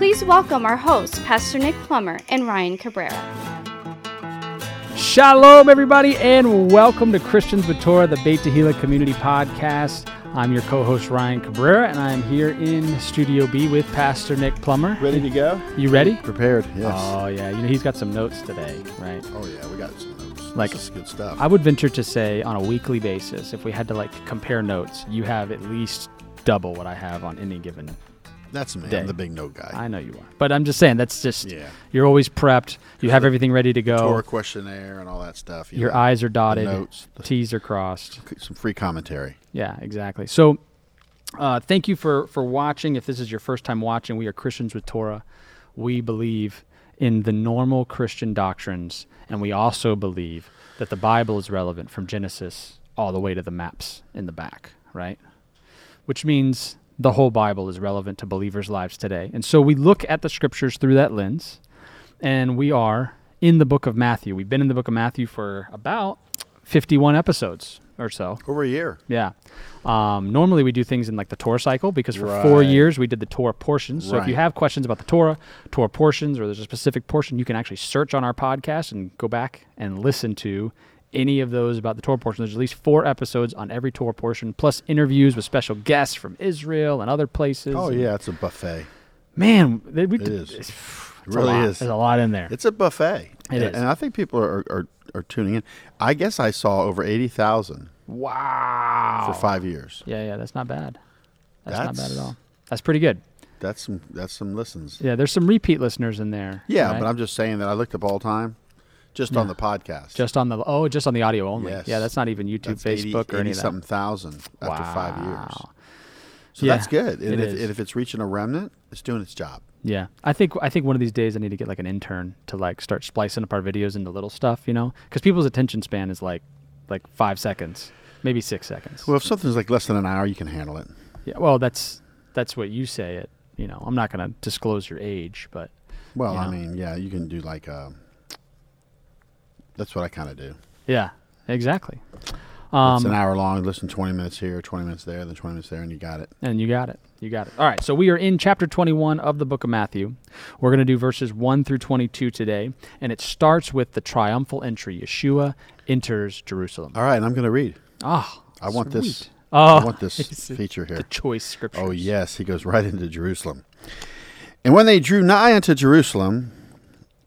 Please welcome our hosts, Pastor Nick Plummer and Ryan Cabrera. Shalom, everybody, and welcome to Christians with Torah, the Beit Tehillah Community Podcast. I'm your co-host Ryan Cabrera, and I'm here in Studio B with Pastor Nick Plummer. Ready to go? You ready? Prepared, yes. Oh yeah, you know he's got some notes today, right? oh yeah, we got some notes. Like- this is good stuff. I would venture to say on a weekly basis, if we had to like compare notes, you have at least double what I have on any given. That's me. day. I'm the big note guy. I know you are, but I'm just saying that's just yeah. you're always prepped. You have everything ready to go. Torah questionnaire and all that stuff. you Your know, I's are the dotted, notes, the- T's are crossed. some free commentary. Yeah, exactly. So, uh, thank you for for watching. If this is your first time watching, we are Christians with Torah. We believe in the normal Christian doctrines, and we also believe that the Bible is relevant from Genesis all the way to the maps in the back, right? Which means the whole Bible is relevant to believers' lives today. And so we look at the scriptures through that lens, and we are in the book of Matthew. We've been in the book of Matthew for about 51 episodes or so. Over a year. Yeah. Um, normally we do things in like the Torah cycle because for four years we did the Torah portions. So if you have questions about the Torah, Torah portions, or there's a specific portion, you can actually search on our podcast and go back and listen to any of those about the Torah portion. There's at least four episodes on every Torah portion, plus interviews with special guests from Israel and other places. Oh yeah, it's a buffet. man, they- we It did- It's, It really is. There's a lot in there. It's a buffet. It and, is. and I think people are, are are tuning in. I guess I saw over eighty thousand wow. for five years. Yeah, yeah, that's not bad. That's, not bad at all. That's pretty good. That's some that's some listens. Yeah, there's some repeat listeners in there. Yeah, right? but I'm just saying that I looked up all time, just on the podcast. Just on the oh, just on the audio only. Yes. Yeah, that's not even YouTube, That's 80 Facebook, or any something thousand after five years. So Yeah, that's good. And it if, and if it's reaching a remnant, it's doing its job. Yeah, I think I think one of these days I need to get like an intern to like start splicing up our videos into little stuff, you know, because people's attention span is like like five seconds, maybe six seconds. Well, if something's like less than an hour, you can handle it. yeah, well, that's that's what you say. It, you know, I'm not gonna disclose your age, but Well, You I mean, yeah, you can do like uh That's what I kind of do. yeah, exactly. it's Um, an hour long. Listen, twenty minutes here, twenty minutes there, then twenty minutes there, and you got it. And you got it. You got it. All right. So we are in chapter 21 of the book of Matthew. We're going to do verses 1 through 22 today. And it starts with the triumphal entry. Yeshua enters Jerusalem. All right, and I'm going to read. Ah, I want this. Oh, I want this feature here. The choice scripture. Oh yes, he goes right into Jerusalem. And when they drew nigh unto Jerusalem,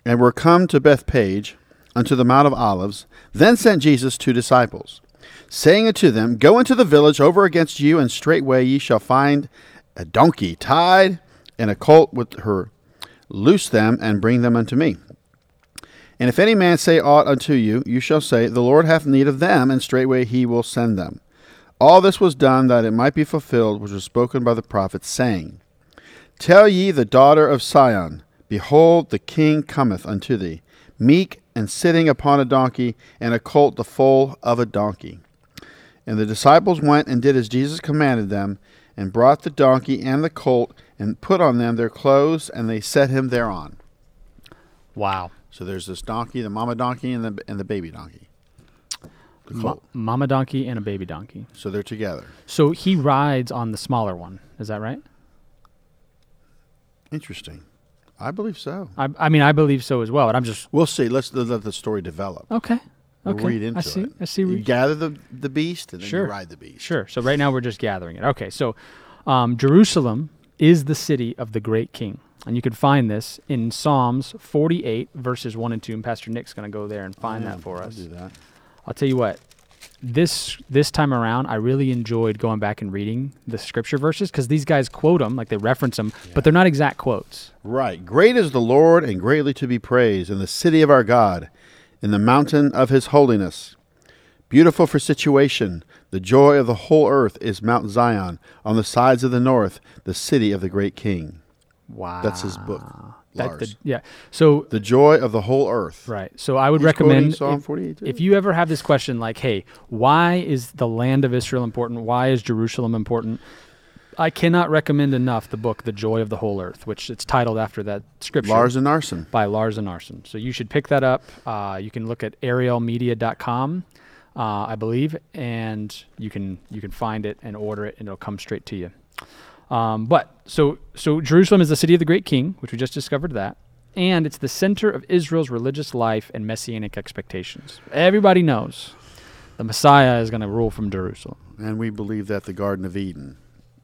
and were come to Bethphage, unto the Mount of Olives, then sent Jesus two disciples, saying unto them, Go into the village over against you, and straightway ye shall find a donkey tied, and a colt with her. Loose them, and bring them unto me. And if any man say aught unto you, you shall say, The Lord hath need of them, and straightway he will send them. All this was done that it might be fulfilled which was spoken by the prophet, saying, Tell ye the daughter of Sion, Behold, the king cometh unto thee, meek and sitting upon a donkey, and a colt the foal of a donkey. And the disciples went and did as Jesus commanded them, and brought the donkey and the colt, and put on them their clothes, and they set him thereon. Wow. So there's this donkey, the mama donkey, and the and the baby donkey, the Ma- mama donkey and a baby donkey. So they're together. So he rides on the smaller one. Is that right? Interesting. I believe so. I, I mean, I believe so as well. But I'm just We'll see. Let's let the story develop. okay. We'll Okay. read into I see. it. I see. You gather the the beast and then Sure. you ride the beast. Sure. So right now we're just gathering it. Okay. So um, Jerusalem is the city of the great king. And you can find this in Psalms 48, verses 1 and 2. And Pastor Nick's going to go there and find Yeah, that for I'll us. do that. I'll tell you what, this this time around, I really enjoyed going back and reading the scripture verses because these guys quote them, like they reference them, but they're not exact quotes. Right. Great is the Lord and greatly to be praised in the city of our God, in the mountain of his holiness. Beautiful for situation, the joy of the whole earth is Mount Zion, on the sides of the north, the city of the great king. Wow. That's his book. That- Lars. the- yeah. So the joy of the whole earth. right. So I would He's recommend Psalm if, if you ever have this question like, "Hey, why is the land of Israel important? Why is Jerusalem important?" I cannot recommend enough the book "The Joy of the Whole Earth," which it's titled after that scripture. Lars Enarson. by Lars Enarson. So you should pick that up. Uh, you can look at arielmedia.com, uh, I believe, and you can you can find it and order it, and it'll come straight to you. Um, but so so Jerusalem is the city of the great king, which we just discovered that, and it's the center of Israel's religious life and messianic expectations. Everybody knows the Messiah is going to rule from Jerusalem. And we believe that the Garden of Eden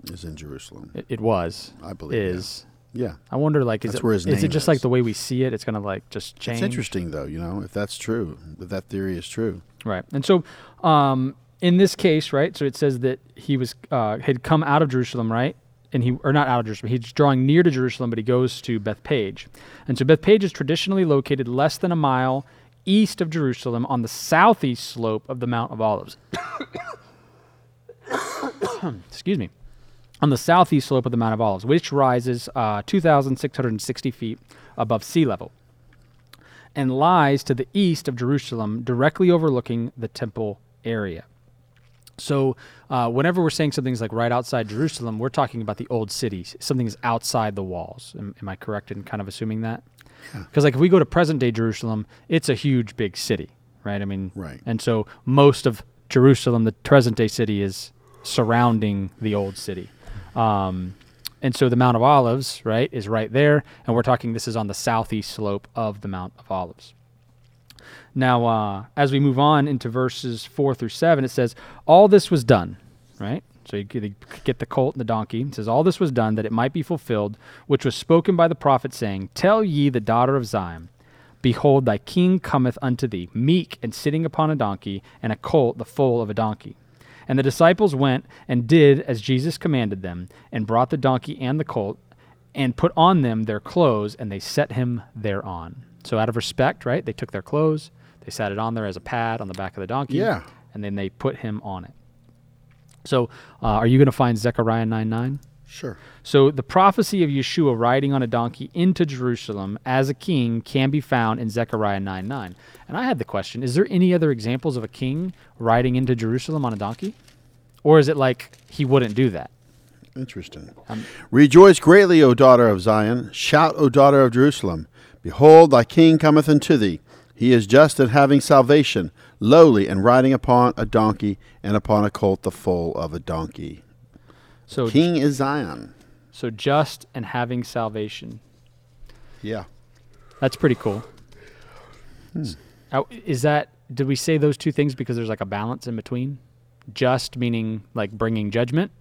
is in Jerusalem. It, it was I believe. yeah. is. Yeah. I wonder, like, is That's it where his is it just like the way we see it? It's going to like just change. It's interesting, though, you know, if that's true, if that theory is true. Right. And so um, in this case, right, so it says that he was uh, had come out of Jerusalem, right? And he or not out of Jerusalem. He's drawing near to Jerusalem, but he goes to Bethphage. And so Bethphage is traditionally located less than a mile east of Jerusalem on the southeast slope of the Mount of Olives. Excuse me. On the southeast slope of the Mount of Olives, which rises uh, 2,660 feet above sea level and lies to the east of Jerusalem, directly overlooking the temple area. So, uh, whenever we're saying something's like right outside Jerusalem, we're talking about the old city. Something's outside the walls. Am, am I correct in kind of assuming that? Because, like, if we go to present day Jerusalem, it's a huge, big city, right? I mean, Right. And so, most of Jerusalem, the present day city, is surrounding the old city. Um, and so the Mount of Olives, right, is right there. And we're talking this is on the southeast slope of the Mount of Olives. Now, uh, as we move on into verses 4 through 7, it says, All this was done, right? So you get the colt and the donkey. It says, All this was done that it might be fulfilled, which was spoken by the prophet, saying, Tell ye the daughter of Zion, Behold, thy king cometh unto thee, meek and sitting upon a donkey, and a colt the foal of a donkey. And the disciples went and did as Jesus commanded them, and brought the donkey and the colt, and put on them their clothes, and they set him thereon. So, out of respect, right, they took their clothes, they sat it on there as a pad on the back of the donkey, Yeah. and then they put him on it. So, uh, are you going to find Zechariah 9 9? Sure. So the prophecy of Yeshua riding on a donkey into Jerusalem as a king can be found in Zechariah 9 9. And I had the question is there any other examples of a king riding into Jerusalem on a donkey? Or is it like he wouldn't do that? Interesting. Um, Rejoice greatly, O daughter of Zion. Shout, O daughter of Jerusalem. Behold, thy king cometh unto thee. He is just and having salvation, lowly and riding upon a donkey, and upon a colt the foal of a donkey. So, King is Zion. so just and having salvation. Yeah. That's pretty cool. Hmm. Now, Is that, did we say those two things because there's like a balance in between? Just meaning like bringing judgment?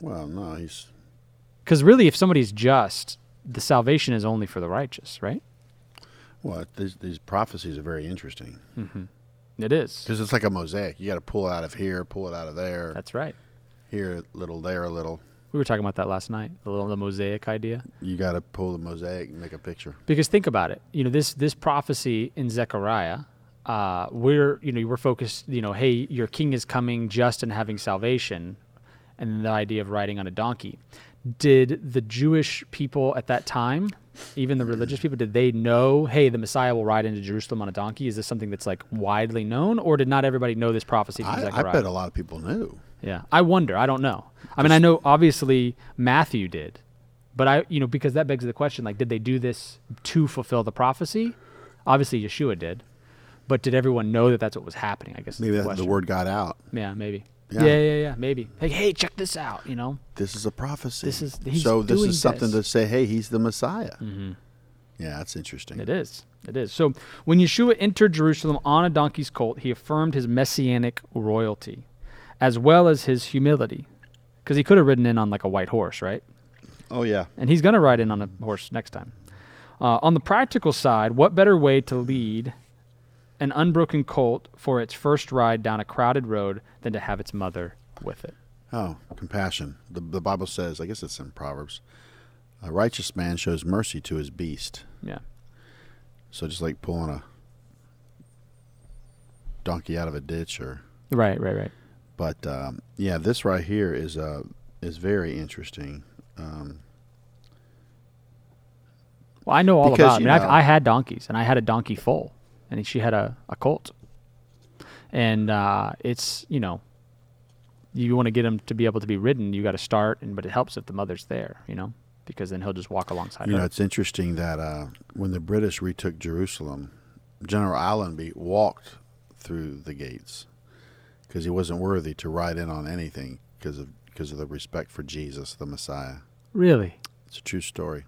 Well, no, he's Because really, if somebody's just, the salvation is only for the righteous, right? Well. These, these prophecies are very interesting It is. because it's like a mosaic. You got to pull it out of here, pull it out of there, That's right. here a little, there a little. We were talking about that last night, the little the mosaic idea. You got to pull the mosaic and make a picture. Because think about it, you know this this prophecy in Zechariah, uh, we're you know we're focused, you know, hey, your king is coming, just and having salvation, and the idea of riding on a donkey. Did the Jewish people at that time, even the religious people, did they know, hey, the Messiah will ride into Jerusalem on a donkey? Is this something that's like widely known, or did not everybody know this prophecy from I, I bet a lot of people knew. Yeah, I wonder. I don't know. I mean, I know obviously Matthew did, but I, you know, because that begs the question: like, did they do this to fulfill the prophecy? Obviously, Yeshua did, but did everyone know that that's what was happening? I guess Maybe the, the word got out. Yeah, maybe. Yeah. Yeah. yeah, yeah, maybe. Like, hey, check this out. You know. This is a prophecy. This is- he's so this doing is something this. to say. Hey, he's the Messiah. Mm-hmm. Yeah, that's interesting. It is. It is. So when Yeshua entered Jerusalem on a donkey's colt, he affirmed his messianic royalty, as well as his humility, because he could have ridden in on like a white horse, right? Oh yeah. and he's going to ride in on a horse next time. Uh, on the practical side, what better way to lead an unbroken colt for its first ride down a crowded road than to have its mother with it? Oh, compassion. The, the Bible says, I guess it's in Proverbs, a righteous man shows mercy to his beast. Yeah. So just like pulling a donkey out of a ditch, or Right, right, right. but um, yeah, this right here is uh is very interesting. Um, Well, I know all Because, about. it. I, mean, know- I had donkeys, and I had a donkey foal, and she had a, a colt, and uh, it's you know, you want to get him to be able to be ridden, you got to start, and but it helps if the mother's there, you know, because then he'll just walk alongside You her. know, it's interesting that uh, when the British retook Jerusalem, General Allenby walked through the gates because he wasn't worthy to ride in on anything because of because of the respect for Jesus, the Messiah. really? It's a true story.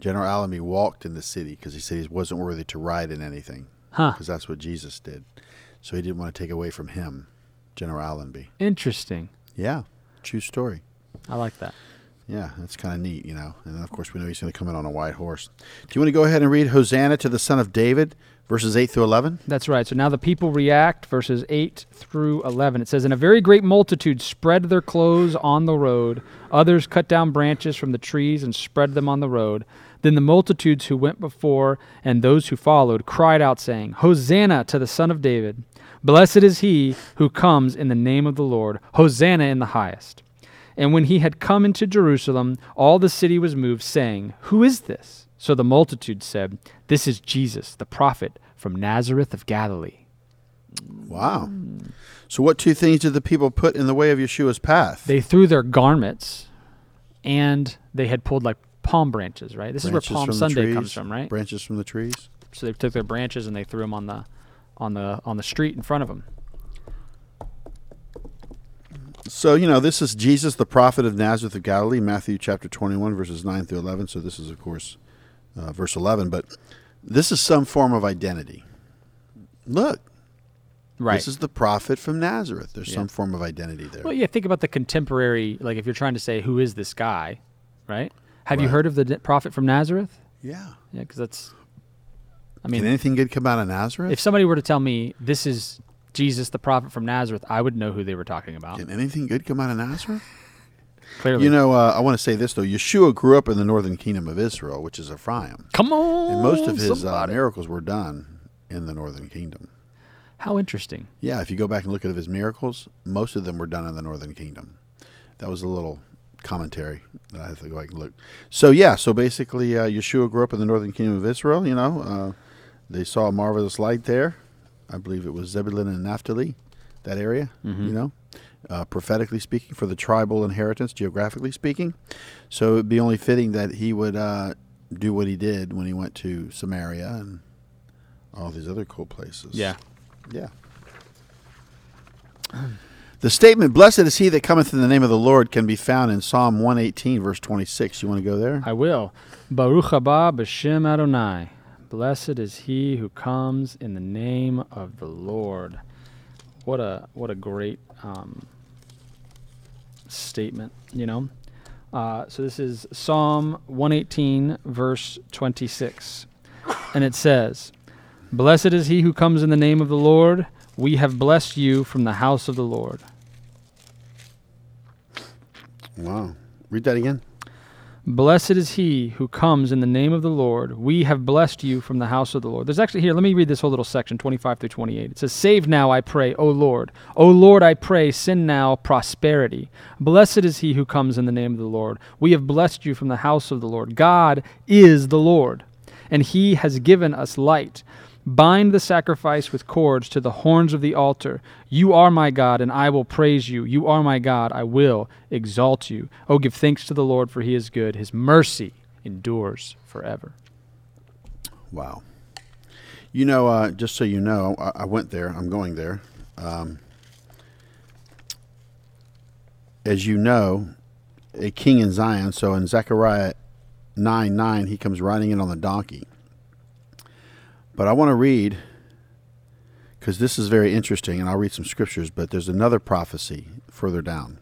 General Allenby walked in the city because he said he wasn't worthy to ride in anything Huh? because that's what Jesus did. So he didn't want to take away from him, General Allenby. Interesting. Yeah, true story. I like that. Yeah, that's kind of neat, you know. And then, of course, we know he's going to come in on a white horse. Do you want to go ahead and read Hosanna to the Son of David, verses 8 through 11? That's right. So now the people react, verses 8 through 11. It says, And a very great multitude spread their clothes on the road. Others cut down branches from the trees and spread them on the road. Then the multitudes who went before and those who followed cried out, saying, Hosanna to the Son of David! Blessed is he who comes in the name of the Lord! Hosanna in the highest! And when he had come into Jerusalem, all the city was moved, saying, Who is this? So the multitude said, This is Jesus, the prophet from Nazareth of Galilee. Wow. So, what two things did the people put in the way of Yeshua's path? They threw their garments and they had pulled like palm branches, right? This Branches is where Palm Sunday trees, comes from, right? Branches from the trees. So they took their branches and they threw them on the on the on the street in front of them. So, you know, this is Jesus, the prophet of Nazareth of Galilee, Matthew chapter 21, verses 9 through 11. So, this is, of course, uh, verse 11. But this is some form of identity. Look, Right. this is the prophet from Nazareth. There's Yeah. some form of identity there. well, yeah, think about the contemporary like if you're trying to say who is this guy, right? Have you heard of the prophet from Nazareth? yeah. Yeah, cuz that's I Can mean, anything good come out of Nazareth? if somebody were to tell me this is Jesus the prophet from Nazareth, I would know who they were talking about. Can anything good come out of Nazareth? Clearly. You know, uh, I want to say this, though. Yeshua grew up in the northern kingdom of Israel, which is Ephraim. Come on. And most of his uh, miracles were done in the northern kingdom. How interesting. Yeah, if you go back and look at his miracles, most of them were done in the northern kingdom. That was a little commentary that I have to go back and look. So, yeah, so basically, uh, Yeshua grew up in the northern kingdom of Israel. You know, uh, they saw a marvelous light there. I believe it was Zebulun and Naphtali, that area, Mm-hmm. you know, uh, prophetically speaking, for the tribal inheritance, geographically speaking. So, it would be only fitting that he would uh, do what he did when he went to Samaria and all these other cool places. Yeah. Yeah. The statement, Blessed is he that cometh in the name of the Lord, can be found in Psalm 118, verse 26. You want to go there? I will. Baruch haba b'shem Adonai. Blessed is he who comes in the name of the Lord. What a what a great um, statement, you know. Uh, so this is Psalm 118, verse 26, and it says, "Blessed is he who comes in the name of the Lord. We have blessed you from the house of the Lord." Wow. Read that again. Blessed is he who comes in the name of the Lord. We have blessed you from the house of the Lord. There's actually here, let me read this whole little section, 25 through 28. It says, Save now, I pray, O Lord. O Lord, I pray, send now prosperity. Blessed is he who comes in the name of the Lord. We have blessed you from the house of the Lord. God is the Lord, and he has given us light. Bind the sacrifice with cords to the horns of the altar. You are my God, and I will praise you. You are my God, I will exalt you. Oh, give thanks to the Lord, for he is good. His mercy endures forever. Wow. You know, uh, just so you know, I, I went there. I'm going there. Um, as you know, a king in Zion. So in Zechariah 9 9, he comes riding in on the donkey. But I want to read, because this is very interesting, and I'll read some scriptures, but there's another prophecy further down.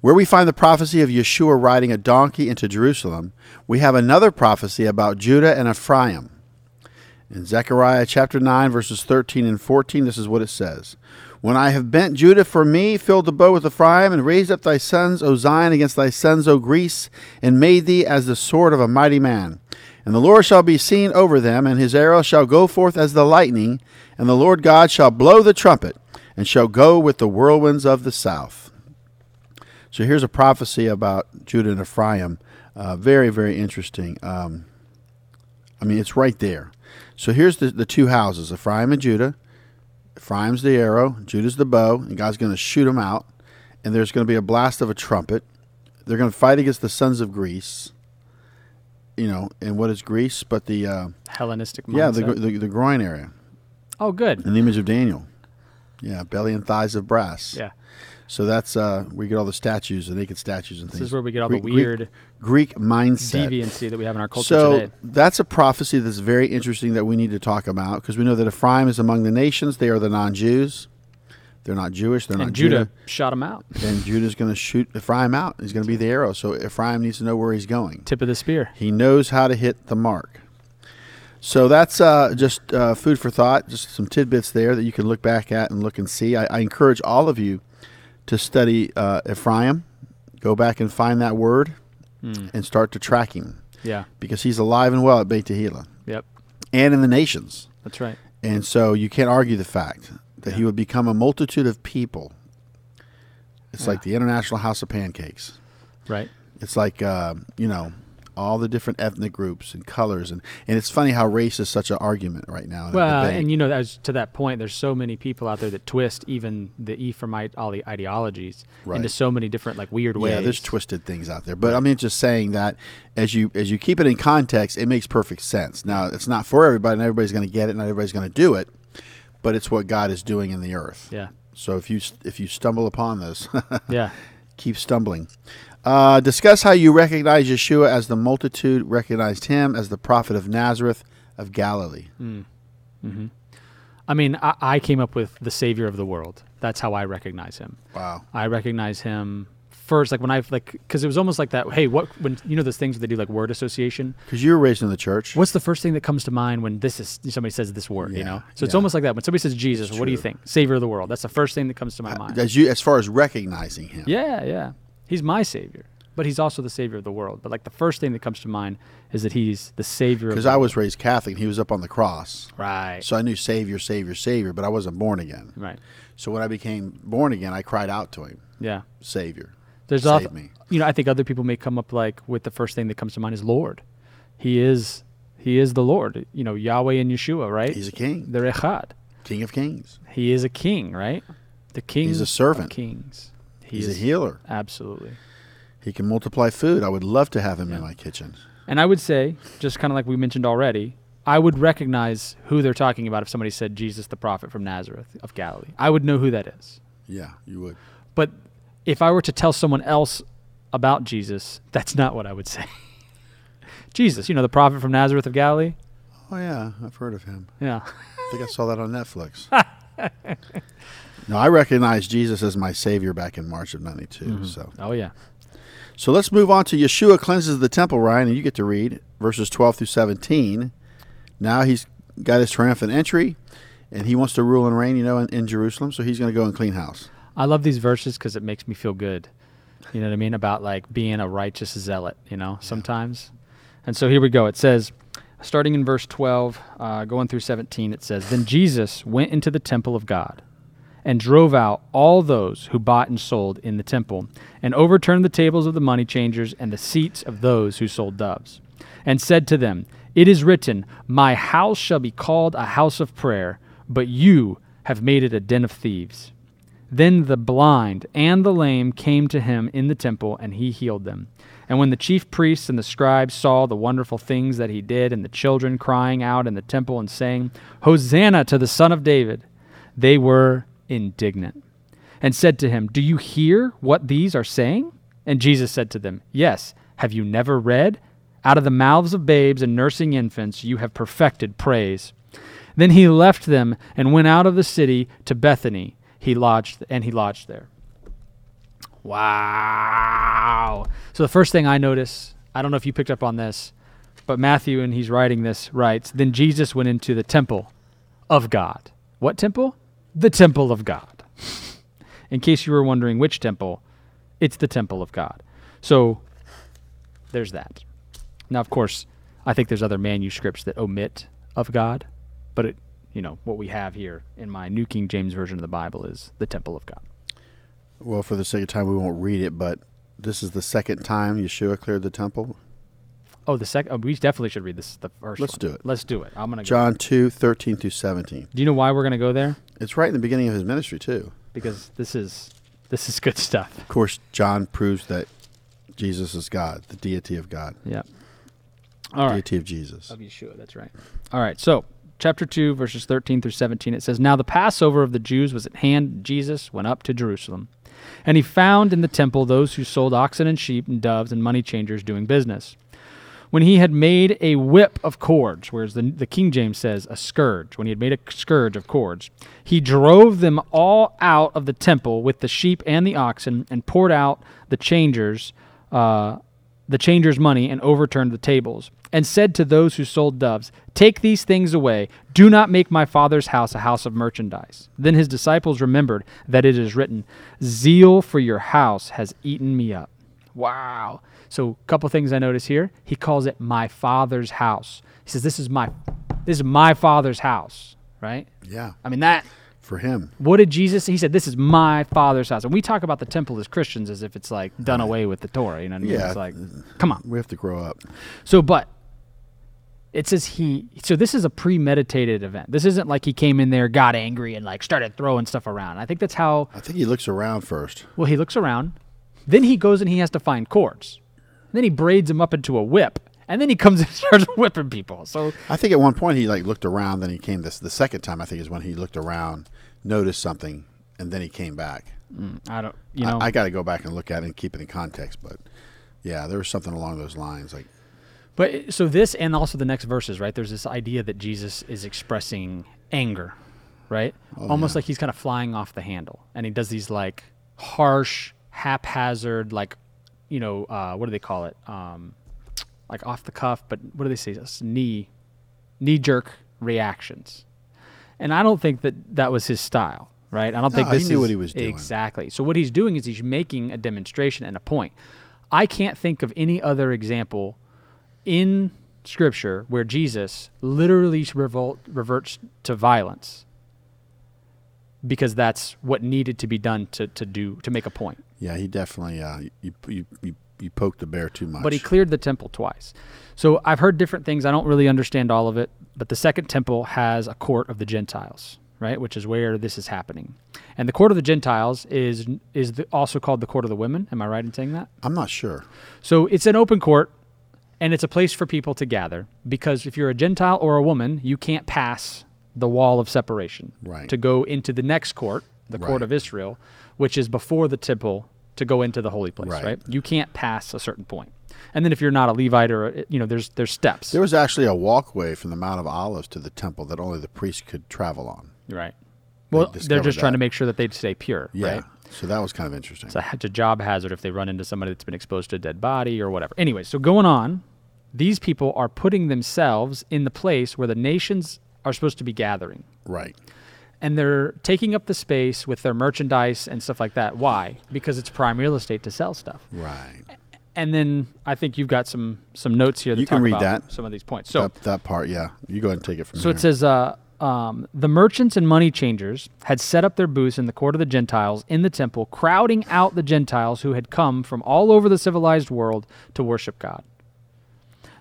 Where we find the prophecy of Yeshua riding a donkey into Jerusalem, we have another prophecy about Judah and Ephraim. In Zechariah chapter 9, verses 13 and 14, this is what it says When I have bent Judah for me, filled the bow with Ephraim, and raised up thy sons, O Zion, against thy sons, O Greece, and made thee as the sword of a mighty man. And the Lord shall be seen over them, and his arrow shall go forth as the lightning, and the Lord God shall blow the trumpet, and shall go with the whirlwinds of the south. So here's a prophecy about Judah and Ephraim. Uh, very, very interesting. Um, I mean, it's right there. So here's the, the two houses Ephraim and Judah. Ephraim's the arrow, Judah's the bow, and God's going to shoot them out. And there's going to be a blast of a trumpet. They're going to fight against the sons of Greece. You know, and what is Greece? But the uh, Hellenistic mindset. yeah, the, the the groin area, oh, good. in the image of Daniel. Yeah, belly and thighs of brass. Yeah. So that's uh, we get all the statues, the naked statues and This things. This is where we get all Greek- the Greek- weird Greek mindset. deviancy that we have in our culture So today. that's a prophecy that's very interesting that we need to talk about because we know that Ephraim is among the nations. They are the non-Jews. They're not Jewish. They're And not Judah Judah. shot him out. And Judah's going to shoot Ephraim out. He's going to be the arrow. So Ephraim needs to know where he's going. Tip of the spear. He knows how to hit the mark. So that's uh, just uh, food for thought, just some tidbits there that you can look back at and look and see. I, I encourage all of you to study uh, Ephraim, go back and find that word, and start to track him Yeah. because he's alive and well at Beit Tehillah Yep. and in the nations. That's right. And so you can't argue the fact that he would become a multitude of people. It's Yeah. like the International House of Pancakes. Right. It's like uh, you know all the different ethnic groups and colors, and, and it's funny how race is such an argument right now. Well, and you know, as to that point, there's so many people out there that twist even the Ephraimite all the ideologies into so many different like weird ways. yeah, there's twisted things out there, but I mean, just saying that as you as you keep it in context, it makes perfect sense. Now, it's not for everybody, and everybody's going to get it, not everybody's going to do it, but it's what God is doing in the earth. Yeah. So if you if you stumble upon this, Yeah. keep stumbling. Uh, discuss how you recognize Yeshua as the multitude recognized him as the prophet of Nazareth of Galilee. I mean, I, I came up with the savior of the world. That's how I recognize him. Wow. I recognize him first, like when I like, because it was almost like that. Hey, what when you know those things where they do like word association? Because you were raised in the church. What's the first thing that comes to mind when this is somebody says this word? you know, so it's almost like that. When somebody says Jesus, what do you think? Savior of the world. That's the first thing that comes to my uh, mind. As you, as far as recognizing him. Yeah, yeah. He's my savior, but he's also the savior of the world. But like the first thing that comes to mind is that he's the savior. Because I was raised Catholic, and he was up on the cross, right, so I knew Savior, Savior, Savior, but I wasn't born again. right. So when I became born again, I cried out to him, Yeah. Savior. There's Save me. you know, I think other people may come up like with the first thing that comes to mind is Lord. He is, he is the Lord. You know, Yahweh and Yeshua, right? He's a king, the Echad. King of Kings. He is a king, right? The king. He's a servant. Of kings. He He's is a healer. Absolutely. He can multiply food. I would love to have him in my kitchen. And I would say, just kind of like we mentioned already, I would recognize who they're talking about if somebody said Jesus the prophet from Nazareth of Galilee. I would know who that is. Yeah, you would. But if I were to tell someone else about Jesus, that's not what I would say. Jesus, you know, the prophet from Nazareth of Galilee? Oh yeah, I've heard of him. Yeah. I think I saw that on Netflix. no, I recognized Jesus as my Savior back in March of '92. Mm-hmm. So, Oh, yeah. so let's move on to Yeshua cleanses the temple, Ryan, and you get to read verses 12 through 17. Now he's got his triumphant entry, and he wants to rule and reign, you know, in, in Jerusalem. So he's going to go and clean house. I love these verses because it makes me feel good. You know what I mean? About like being a righteous zealot, you know, sometimes. And so here we go. It says, starting in verse 12, uh, going through 17, it says, Then Jesus went into the temple of God and drove out all those who bought and sold in the temple, and overturned the tables of the money changers and the seats of those who sold doves, and said to them, It is written, My house shall be called a house of prayer, but you have made it a den of thieves. Then the blind and the lame came to him in the temple, and he healed them. And when the chief priests and the scribes saw the wonderful things that he did, and the children crying out in the temple and saying, Hosanna to the Son of David, they were indignant, and said to him, Do you hear what these are saying? And Jesus said to them, Yes. Have you never read? Out of the mouths of babes and nursing infants you have perfected praise. Then he left them and went out of the city to Bethany. He lodged and he lodged there. Wow. So the first thing I notice, I don't know if you picked up on this, but Matthew and he's writing this writes, then Jesus went into the temple of God. What temple? The temple of God. In case you were wondering which temple, it's the temple of God. So there's that. Now, of course, I think there's other manuscripts that omit of God, but it, you know, what we have here in my New King James version of the Bible is the temple of God. Well, for the sake of time, we won't read it, but this is the second time Yeshua cleared the temple. Oh, the second. Oh, we definitely should read this. The first. Let's one. do it. Let's do it. I'm gonna. John 2, 13 through 17. Do you know why we're gonna go there? It's right in the beginning of his ministry, too. Because this is this is good stuff. Of course, John proves that Jesus is God, the deity of God, Yeah. All right. deity of Jesus. Of Yeshua, that's right. All right, so chapter 2, verses 13 through 17, it says, Now the Passover of the Jews was at hand, Jesus went up to Jerusalem. And he found in the temple those who sold oxen and sheep and doves and money changers doing business. When he had made a whip of cords, whereas the, the King James says a scourge, when he had made a scourge of cords, he drove them all out of the temple with the sheep and the oxen and poured out the changers, uh, the changers' money and overturned the tables, and said to those who sold doves, Take these things away. Do not make my father's house a house of merchandise. Then his disciples remembered that it is written, Zeal for your house has eaten me up. Wow. So, a couple things I notice here. He calls it my father's house. He says, This is my this is my father's house, right? Yeah, I mean that for him. what did Jesus say? he said, This is my father's house. And we talk about the temple as Christians as if it's like done away with the Torah. You know what I mean? Yeah. It's like, come on. We have to grow up. So, but it says he. So this is a premeditated event. This isn't like he came in there, got angry, and like started throwing stuff around. I think that's how. I think he looks around first. Well, he looks around, then he goes and he has to find cords. Then he braids them up into a whip, and then he comes and starts whipping people. So I think at one point he like looked around, then he came this the second time. I think is when he looked around, noticed something, and then he came back. Mm, I don't, you know, I, I got to go back and look at it and keep it in context, but yeah, there was something along those lines. Like But so this and also the next verses, right? There's this idea that Jesus is expressing anger, right? Almost like he's kind of flying off the handle, and he does these like harsh, haphazard, like you know, uh, what do they call it? Um, like off the cuff, but what do they say? This knee, knee jerk reactions. And I don't think that that was his style, right? I don't think No, he this knew is what he was doing. exactly. So what he's doing is he's making a demonstration and a point. I can't think of any other example in scripture where Jesus literally revolt, reverts to violence because that's what needed to be done to, to do to make a point. yeah, he definitely uh, you, you you you poked the bear too much. But he cleared the temple twice. So I've heard different things. I don't really understand all of it, but the second temple has a court of the Gentiles, right, which is where this is happening. And the court of the Gentiles is is the, also called the court of the women. Am I right in saying that? I'm not sure. So it's an open court and it's a place for people to gather because if you're a Gentile or a woman, you can't pass the wall of separation Right. to go into the next court, the court Right. of Israel, which is before the temple to go into the holy place, right. Right. You can't pass a certain point. And then if you're not a Levite or a- you know there's there's steps. There was actually a walkway from the Mount of Olives to the temple that only the priest could travel on. right. Well, they're discovered just trying to make sure that they stay pure, Yeah, right? so that was kind of interesting. It's a, it's a job hazard if they run into somebody that's been exposed to a dead body or whatever. Anyway, so going on, these people are putting themselves in the place where the nations are supposed to be gathering. right. And they're taking up the space with their merchandise and stuff like that. Why? Because it's prime real estate to sell stuff. Right. And then I think you've got some some notes here that You can read about that. some of these points. So that, that part, yeah. You go ahead and take it from so there. it says, uh, um, the merchants and money changers had set up their booths in the court of the Gentiles in the temple, crowding out the Gentiles who had come from all over the civilized world to worship God.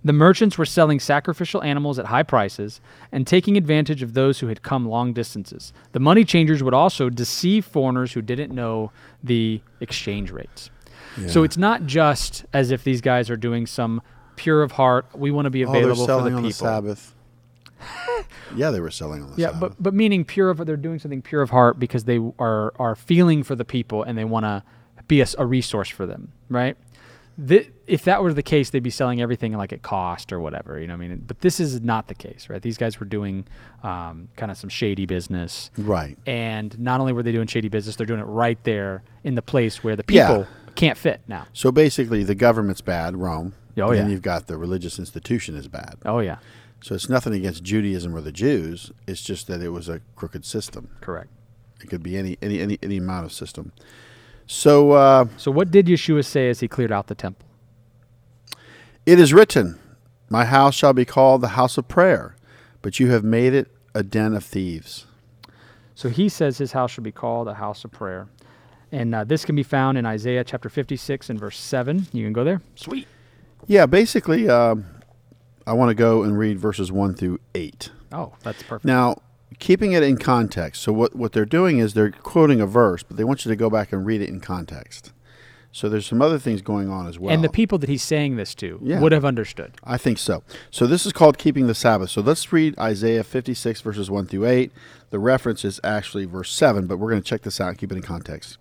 The merchants were selling sacrificial animals at high prices and taking advantage of those who had come long distances. The money changers would also deceive foreigners who didn't know the exchange rates. So it's not just as if these guys are doing some pure of heart, we want to be available oh, available for selling the on people. the Sabbath. yeah, they were selling on the Sabbath. Yeah, Sabbath. but but meaning pure of they're doing something pure of heart because they are are feeling for the people and they want to be a resource for them, right? Th- if that were the case, they'd be selling everything like at cost or whatever, you know. what I mean, but this is not the case, right? These guys were doing um, kind of some shady business, right. and not only were they doing shady business, they're doing it right there in the place where the Yeah. people can't fit now. So basically, the government's bad, Rome. Oh, and then yeah. you've got the religious institution is bad. Oh yeah, So it's nothing against Judaism or the Jews. It's just that it was a crooked system. correct. It could be any any any, any amount of system. So uh, So what did Yeshua say as he cleared out the temple? it is written, "My house shall be called the house of prayer, but you have made it a den of thieves." So he says his house should be called a house of prayer. And uh, this can be found in Isaiah chapter 56 and verse 7. You can go there. Sweet. Yeah, basically, um, I want to go and read verses 1 through 8. Oh, that's perfect. Now, keeping it in context. So, what, what they're doing is they're quoting a verse, but they want you to go back and read it in context. So, there's some other things going on as well. and the people that he's saying this to Yeah. would have understood. I think so. So this is called keeping the Sabbath. So let's read Isaiah 56 verses 1 through 8. The reference is actually verse 7, but we're going to check this out and keep it in context.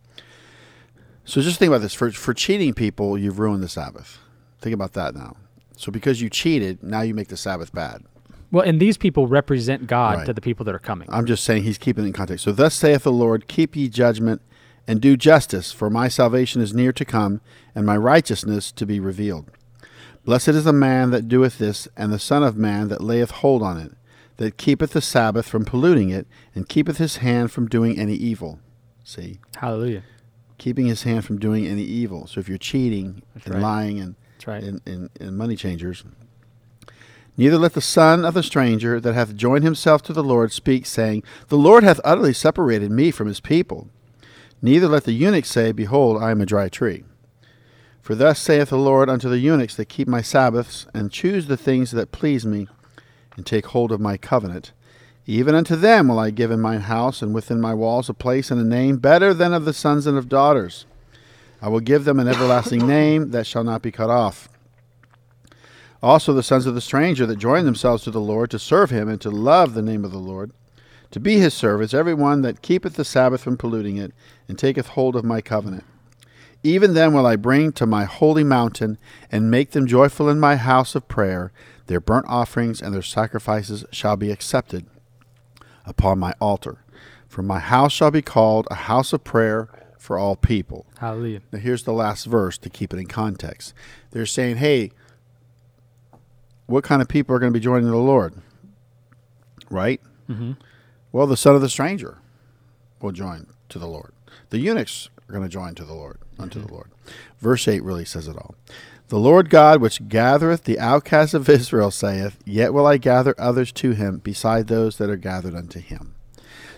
So just think about this. For, for cheating people, you've ruined the Sabbath. Think about that now. So because you cheated, now you make the Sabbath bad. Well, and these people represent God Right. to the people that are coming. I'm just saying he's keeping it in context. So thus saith the Lord, keep ye judgment and do justice, for my salvation is near to come, and my righteousness to be revealed. Blessed is the man that doeth this, and the Son of Man that layeth hold on it, that keepeth the Sabbath from polluting it, and keepeth his hand from doing any evil. See? Hallelujah. Keeping his hand from doing any evil. So if you're cheating That's and right. lying and, That's right. and, and, and money changers, Neither let the son of the stranger that hath joined himself to the Lord speak, saying, The Lord hath utterly separated me from his people. Neither let the eunuch say, Behold, I am a dry tree. For thus saith the Lord unto the eunuchs that keep my Sabbaths, and choose the things that please me, and take hold of my covenant. Even unto them will I give in mine house and within my walls a place and a name better than of the sons and of daughters. I will give them an everlasting name that shall not be cut off. Also the sons of the stranger that join themselves to the Lord to serve him and to love the name of the Lord, to be his servants, every one that keepeth the Sabbath from polluting it, and taketh hold of my covenant. Even then will I bring to my holy mountain, and make them joyful in my house of prayer. Their burnt offerings and their sacrifices shall be accepted upon my altar. For my house shall be called a house of prayer for all people. Hallelujah. Now, here's the last verse to keep it in context. They're saying, hey, what kind of people are going to be joining the Lord? Right? hmm Well, the son of the stranger will join to the Lord. The eunuchs are going to join to the Lord, unto the Lord. Verse 8 really says it all. The Lord God, which gathereth the outcasts of Israel, saith, Yet will I gather others to him, beside those that are gathered unto him.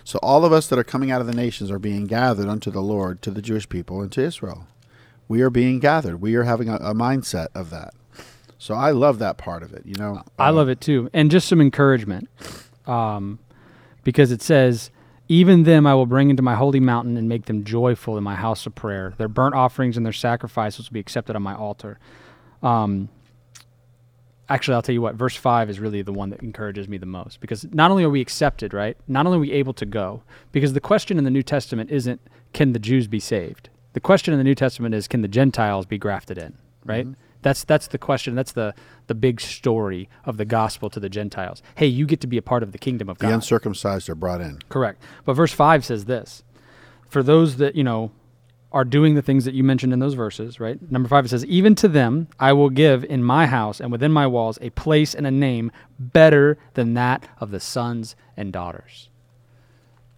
So all of us that are coming out of the nations are being gathered unto the Lord, to the Jewish people, and to Israel. We are being gathered. We are having a, a mindset of that. So I love that part of it. You know, I love it too. And just some encouragement. Um, because it says, Even them I will bring into my holy mountain and make them joyful in my house of prayer. Their burnt offerings and their sacrifices will be accepted on my altar. Um, actually, I'll tell you what, verse 5 is really the one that encourages me the most because not only are we accepted, right? Not only are we able to go, because the question in the New Testament isn't, Can the Jews be saved? The question in the New Testament is, Can the Gentiles be grafted in, right? That's that's the question. That's the the big story of the gospel to the Gentiles. Hey, you get to be a part of the kingdom of God. the uncircumcised are brought in. Correct. But verse 5 says this For those that, you know, are doing the things that you mentioned in those verses, right? Number 5 it says, Even to them I will give in my house and within my walls a place and a name better than that of the sons and daughters.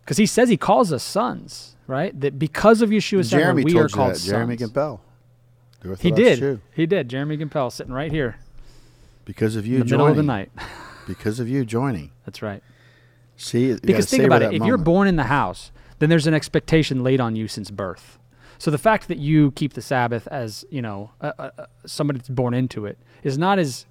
Because he says he calls us sons, right? That because of Yeshua's Jeremy we are called that. Jeremy sons. Gimpel. Doeth He did. shoe. He did. Jeremy Gimpel sitting right here Because of you in the joining. middle of the night. Because of you joining. That's right. See, you Because think about it. If you're born in the house, then there's an expectation laid on you since birth. So the fact that you keep the Sabbath as you know uh, uh, somebody that's born into it is not as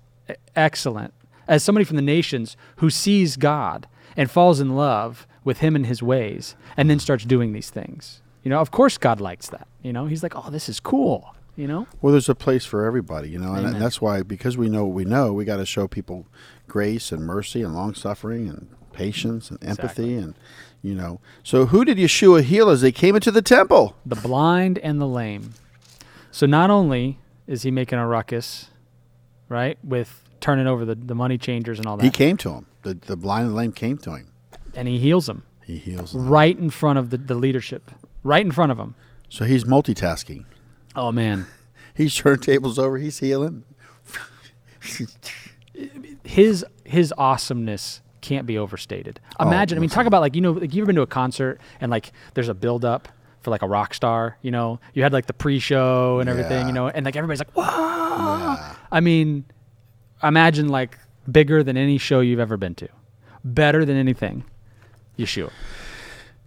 excellent as somebody from the nations who sees God and falls in love with Him and His ways, and then starts doing these things. You know, of course, God likes that. You know, He's like, "Oh, this is cool." You know, Well, there's a place for everybody, you know, and, and that's why because we know what we know, we got to show people grace and mercy and long suffering and patience and empathy and you know. So who did Yeshua heal as they came into the temple? the blind and the lame. So not only is He making a ruckus, right, with turning over the, the money changers and all that, He came to him. The the blind and lame came to him. and He heals them. He heals them. right in front of the, the leadership, right in front of them. So he's multitasking. Oh man, He's turning tables over. He's healing. his his awesomeness can't be overstated. Oh, Imagine, I mean, talk about like you know, like you ever been to a concert and like there's a build up for like a rock star. You know, you had like the pre-show and everything. Yeah. You know, and like everybody's like, "Whoa!" Yeah. I mean, imagine like bigger than any show you've ever been to, better than anything. Yeshua.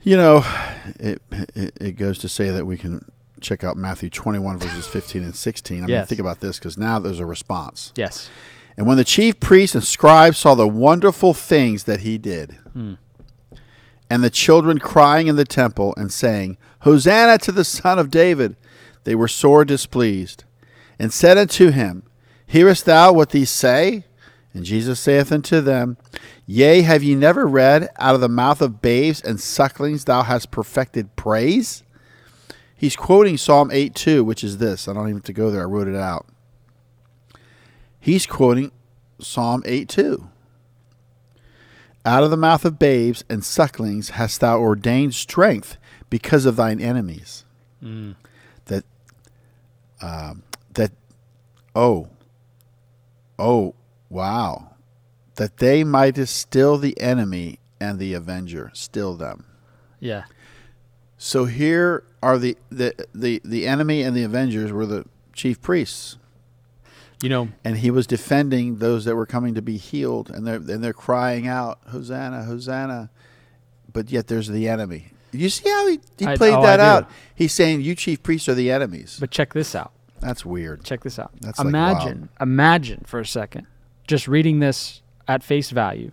You know, it, it it goes to say that we can check out Matthew 21 verses 15 and 16. I mean, Yes. think about this because now there's a response. Yes. And when the chief priests and scribes saw the wonderful things that he did, hmm. and the children crying in the temple and saying, Hosanna to the Son of David, they were sore displeased, and said unto him, Hearest thou what these say? And Jesus saith unto them, Yea, have ye never read, Out of the mouth of babes and sucklings thou hast perfected praise? He's quoting Psalm 8 2, which is this. I don't even have to go there, I wrote it out. He's quoting Psalm 8 2. Out of the mouth of babes and sucklings hast thou ordained strength because of thine enemies. That, um, that, oh, oh, wow. That they might still the enemy and the avenger, still them. Yeah. So here are the, the, the, the enemy and the avengers were the chief priests. You know, and he was defending those that were coming to be healed, and they're and they're crying out, "Hosanna, Hosanna!" But yet there's the enemy. You see how he, he I- played oh, that out? He's saying, "You chief priests are the enemies." but check this out. That's weird. Check this out. That's, like, imagine, imagine for a second, just reading this at face value.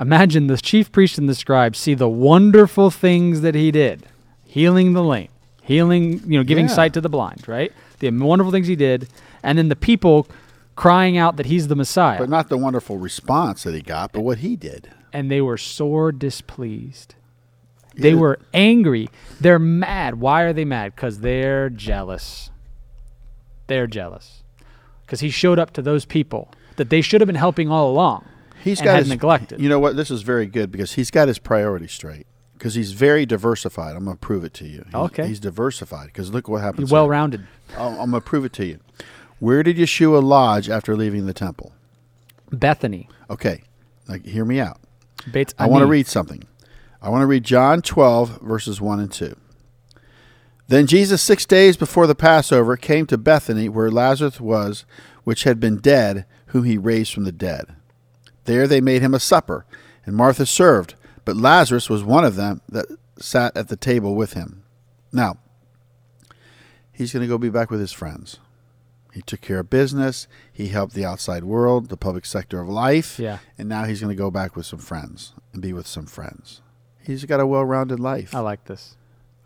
Imagine the chief priest and the scribe see the wonderful things that he did, healing the lame, healing, you know, giving Yeah. sight to the blind, right? The wonderful things he did, and then the people crying out that he's the Messiah, But not the wonderful response that he got, but what he did. and they were sore displeased. They Yeah. were angry. They're mad. Why are they mad? Because they're jealous. They're jealous. Because he showed up to those people that they should have been helping all along. He's and got had his, neglected. You know what? This is very good because he's got his priorities straight. Because he's very diversified. I'm going to prove it to you. He's, Okay. He's diversified. Because look what happens. He's well rounded. I'm, going to prove it to you. Where did Yeshua lodge after leaving the temple? Bethany. Okay. Like, hear me out. Bates I want to read something. I want to read John 12, verses 1 and 2. Then Jesus, six days before the Passover, came to Bethany, where Lazarus was, which had been dead, whom he raised from the dead. There they made him a supper, and Martha served, but Lazarus was one of them that sat at the table with him. Now, he's going to go be back with his friends. He took care of business. He helped the outside world, the public sector of life. Yeah. And now he's going to go back with some friends and be with some friends. He's got a well-rounded life. I like this.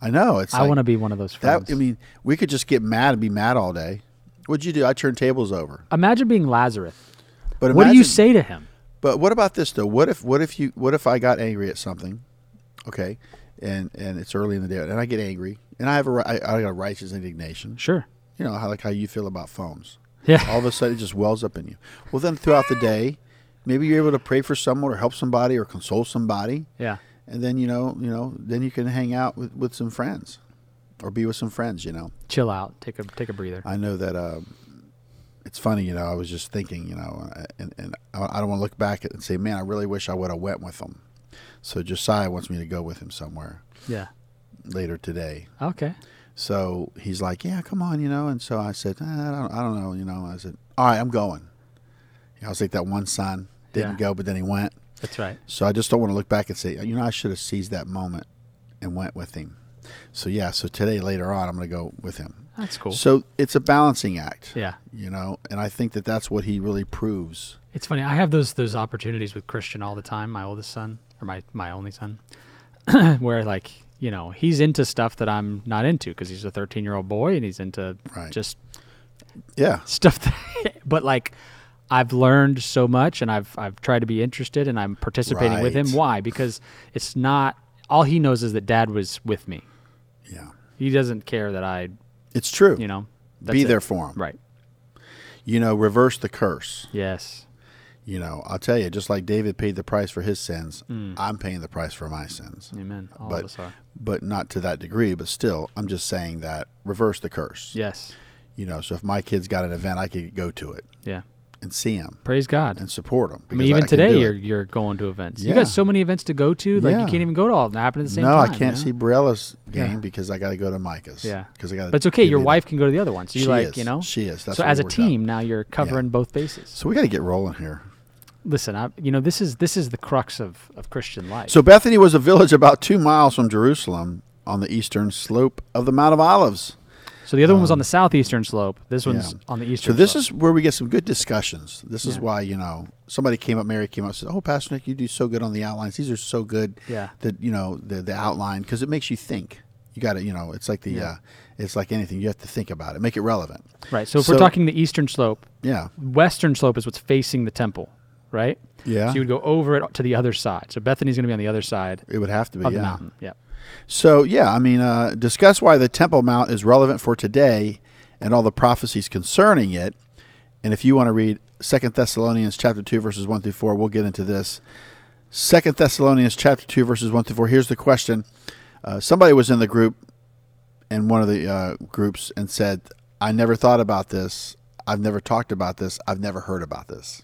I know. It's I like want to be one of those friends. that. I mean, we could just get mad and be mad all day. What'd you do? I turned tables over. imagine being Lazarus. But what do you say to him? But what about this though? What if what if you what if I got angry at something, okay, and and it's early in the day and I get angry and I have a I, I got a righteous indignation. Sure. You know how like how you feel about phones. Yeah. All of a sudden it just wells up in you. Well, then throughout the day, maybe you're able to pray for someone or help somebody or console somebody, Yeah. and then you know you know then you can hang out with, with some friends, or be with some friends. You know. Chill out. Take a take a breather. I know that um, it's funny, you know. I was just thinking, you know, uh, and, and I don't want to look back and say, man, I really wish I would have went with him. So Josiah wants me to go with him somewhere Yeah. later today. Okay. So he's like, yeah, come on, you know. And so I said, "Ah, I don't, I don't know, you know. I said, all right, I'm going. You know, I was like that one son didn't Yeah. go, but then he went. That's right. So I just don't want to look back and say, you know, I should have seized that moment and went with him. So yeah, so today later on, I'm going to go with him. That's cool. So it's a balancing act yeah. you know and i think that that's what he really proves It's funny. I have those those opportunities with Christian all the time. My oldest son, or my my only son, where like you know he's into stuff that I'm not into because he's a 13 year old boy and he's into Right. just yeah stuff. That, but like I've learned so much and I've I've tried to be interested and I'm participating with him. Why? Because it's not all he knows is that Dad was with me. yeah He doesn't care that I it's true you know be it. there for them. Right. you know reverse the curse Yes. you know i'll tell you just like david paid the price for his sins mm. i'm paying the price for my sins Amen. All but of us are. but not to that degree but still i'm just saying that reverse the curse Yes. you know so if my kids got an event i could go to it Yeah. And see them Praise God. and support them I mean, even today you're you're going to events. You Yeah. got so many events to go to, like Yeah. you can't even go to all of them happen at the same no time. i can't you see know? Brella's game Yeah. because i got to go to micah's Yeah. because i got But it's okay. Your wife can go to the other one. So you like, is. you know, She is. That's so as a team, now you're covering both bases. so we got to get rolling here Listen, I, you know, this is this is the crux of of Christian life. So Bethany was a village about two miles from Jerusalem on the eastern slope of the Mount of Olives. So the other one was on the southeastern slope. This one's Um, yeah. on the eastern. Slope. So this slope. is where we get some good discussions. This is why you know somebody came up, Mary came up, and said, "Oh, Pastor Nick, you do so good on the outlines. These are so good. Yeah. that you know the the outline because it makes you think. You got to you know it's like the Yeah. uh, it's like anything. You have to think about it, make it relevant. right. So if we're talking the eastern slope, Yeah, western slope is what's facing the temple, right? yeah. So you would go over it to the other side. So Bethany's going to be on the other side it would have to be. of yeah. the mountain. Yeah. So yeah, I mean, uh, discuss why the Temple Mount is relevant for today and all the prophecies concerning it. And if you want to read Second Thessalonians chapter two verses one through four, we'll get into this. Second Thessalonians chapter two verses one through four. Here's the question: uh, Somebody was in the group, in one of the uh, groups, and said, "I never thought about this. I've never talked about this. I've never heard about this."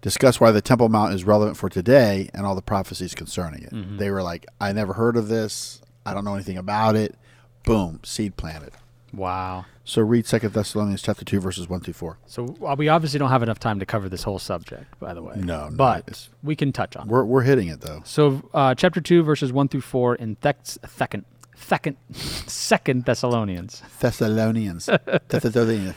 Discuss why the Temple Mount is relevant for today and all the prophecies concerning it. They were like, "I never heard of this. I don't know anything about it." Boom, seed planted. Wow. So read Second Thessalonians chapter two verses one through four. So we obviously don't have enough time to cover this whole subject, by the way. No, no, but we can touch on. it. We're we're hitting it though. So uh, chapter two, verses one through four in Thex- second, second, second Thessalonians. Thessalonians. Thessalonians.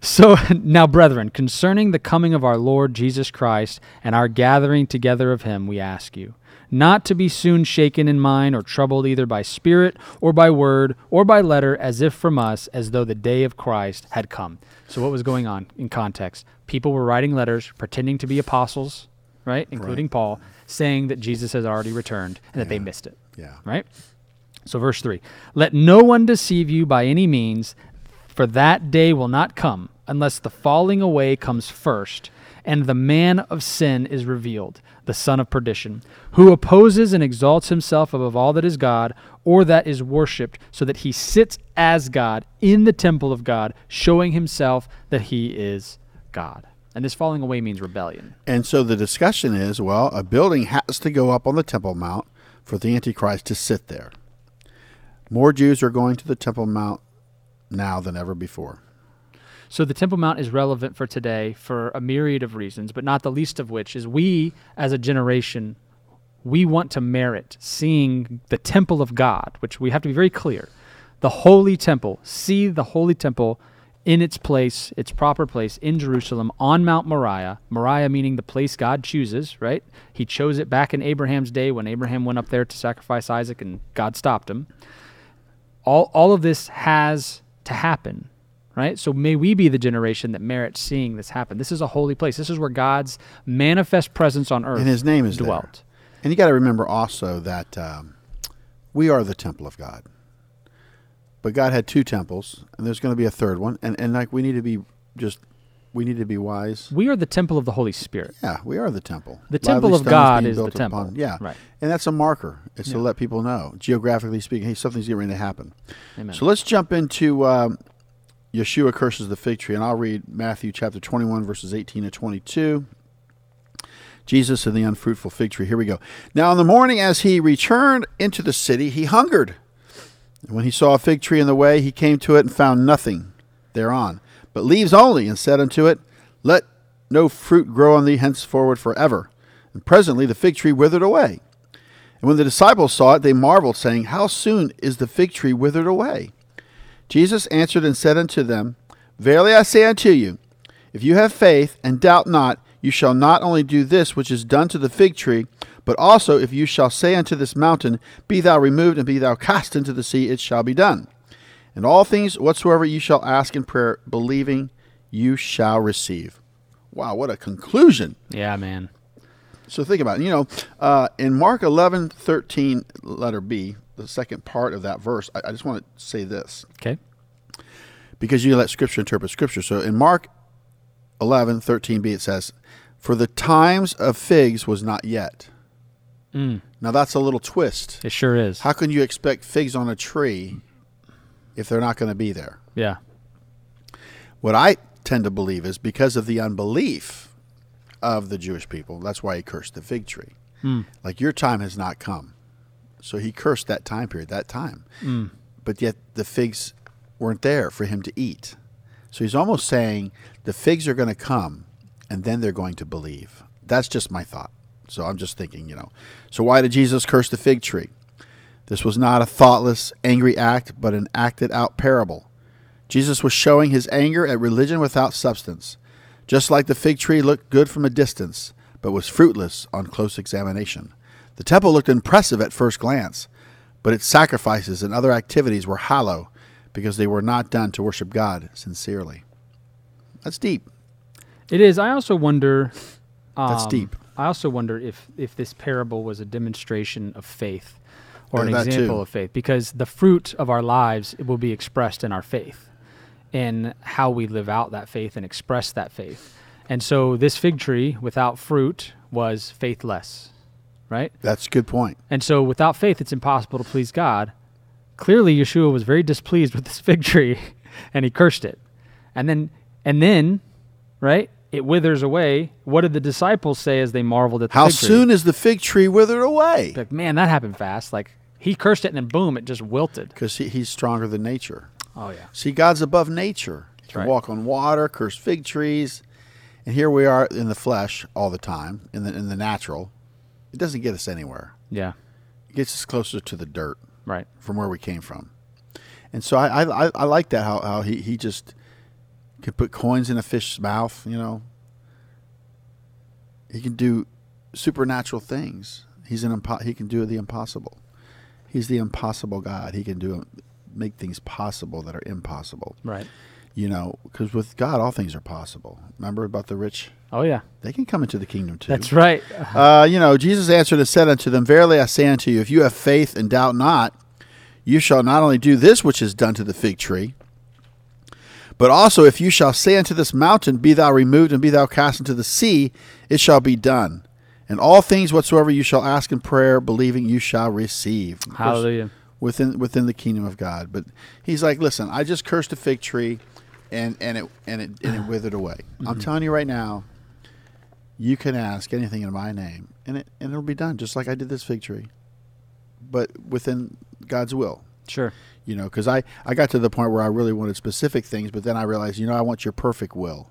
So now, brethren, concerning the coming of our Lord Jesus Christ and our gathering together of him, we ask you, not to be soon shaken in mind or troubled either by spirit or by word or by letter, as if from us, as though the day of Christ had come. So, what was going on in context? People were writing letters pretending to be apostles, right, including Paul, saying that Jesus has already returned and that they missed it Yeah. right? So, verse 3 Let no one deceive you by any means, for that day will not come unless the falling away comes first, and the man of sin is revealed, the son of perdition, who opposes and exalts himself above all that is God or that is worshipped, so that he sits as God in the temple of God, showing himself that he is God. And this falling away means rebellion. And so the discussion is, well, a building has to go up on the Temple Mount for the Antichrist to sit there. More Jews are going to the Temple Mount now than ever before. So the Temple Mount is relevant for today for a myriad of reasons, but not the least of which is we as a generation we want to merit seeing the temple of God, which we have to be very clear. The holy temple, see the holy temple in its place, its proper place in Jerusalem on Mount Moriah. Moriah meaning the place God chooses, right? He chose it back in Abraham's day when Abraham went up there to sacrifice Isaac and God stopped him all all of this has to happen right so may we be the generation that merits seeing this happen this is a holy place this is where god's manifest presence on earth And his name is there. dwelt And you got to remember also that um, we are the temple of God. But God had two temples, and there's going to be a third one. And, and like we need to be just, we need to be wise. we are the temple of the holy spirit Yeah, we are the temple. The Lively temple of God is the temple. upon- yeah, Right. And that's a marker. It's to let people know, geographically speaking, hey, something's getting ready to happen. amen So let's jump into um, Yeshua curses the fig tree, and I'll read Matthew chapter 21, verses 18 to 22. Jesus and the unfruitful fig tree. Here we go. Now, in the morning, as he returned into the city, he hungered. And when he saw a fig tree in the way, he came to it and found nothing thereon, but leaves only, and said unto it, Let no fruit grow on thee henceforward forever. And presently the fig tree withered away. And when the disciples saw it, they marveled, saying, How soon is the fig tree withered away? Jesus answered and said unto them, Verily I say unto you, if you have faith and doubt not, you shall not only do this which is done to the fig tree, but also if you shall say unto this mountain, Be thou removed and be thou cast into the sea, it shall be done. And all things whatsoever you shall ask in prayer, believing, you shall receive. Wow, what a conclusion. yeah man So think about it. You know, uh, in Mark 11, 13, letter B, the second part of that verse, I, I just want to say this okay because you let Scripture interpret Scripture. So in Mark 11, 13b, it says, For the times of figs was not yet. mm, Now that's a little twist. it sure is How can you expect figs on a tree if they're not going to be there? yeah What I tend to believe is because of the unbelief of the Jewish people, that's why he cursed the fig tree. Hmm. Like your time has not come. So he cursed that time period, that time. Mm. But yet the figs weren't there for him to eat. So he's almost saying the figs are going to come and then they're going to believe. That's just my thought. So I'm just thinking, you know. So why did Jesus curse the fig tree? This was not a thoughtless, angry act, but an acted out parable. Jesus was showing his anger at religion without substance. Just like the fig tree looked good from a distance, but was fruitless on close examination. The temple looked impressive at first glance, but its sacrifices and other activities were hollow because they were not done to worship God sincerely. That's deep. It is. I also wonder. That's um, deep. I also wonder if if this parable was a demonstration of faith, or Yeah, an example too. of faith, because the fruit of our lives will be expressed in our faith, in how we live out that faith and express that faith. And so, this fig tree without fruit was faithless, right? That's a good point. And so, without faith, it's impossible to please God. Clearly, Yeshua was very displeased with this fig tree, and he cursed it. And then, and then, right? It withers away. What did the disciples say as they marveled at the How fig tree? soon is the fig tree withered away? Like, man, that happened fast. Like he cursed it, and then boom, it just wilted. Because he, he's stronger than nature. Oh yeah, See, God's above nature. He can right. walk on water, curse fig trees, and here we are in the flesh all the time, in the in the natural. It doesn't get us anywhere. yeah, It gets us closer to the dirt right. from where we came from. And so I I, I, I like that how, how he, he just can put coins in a fish's mouth, you know. He can do supernatural things. He's an impo- he can do the impossible. He's the impossible God. He can do make things possible that are impossible. Right. You know, because with God, all things are possible. Remember about the rich? Oh yeah, They can come into the kingdom too. that's right. Uh, you know, Jesus answered and said unto them, Verily I say unto you, if you have faith and doubt not, you shall not only do this which is done to the fig tree, but also if you shall say unto this mountain, Be thou removed and be thou cast into the sea, it shall be done. And all things whatsoever you shall ask in prayer, believing you shall receive. Course, Hallelujah. Within within the kingdom of God. But he's like, listen, I just cursed a fig tree and, and it and it and it withered away. I'm mm-hmm. telling you right now, you can ask anything in my name, and it and it'll be done, just like I did this fig tree, but within God's will. Sure. You know, because I I got to the point where I really wanted specific things, but then I realized, you know, I want your perfect will.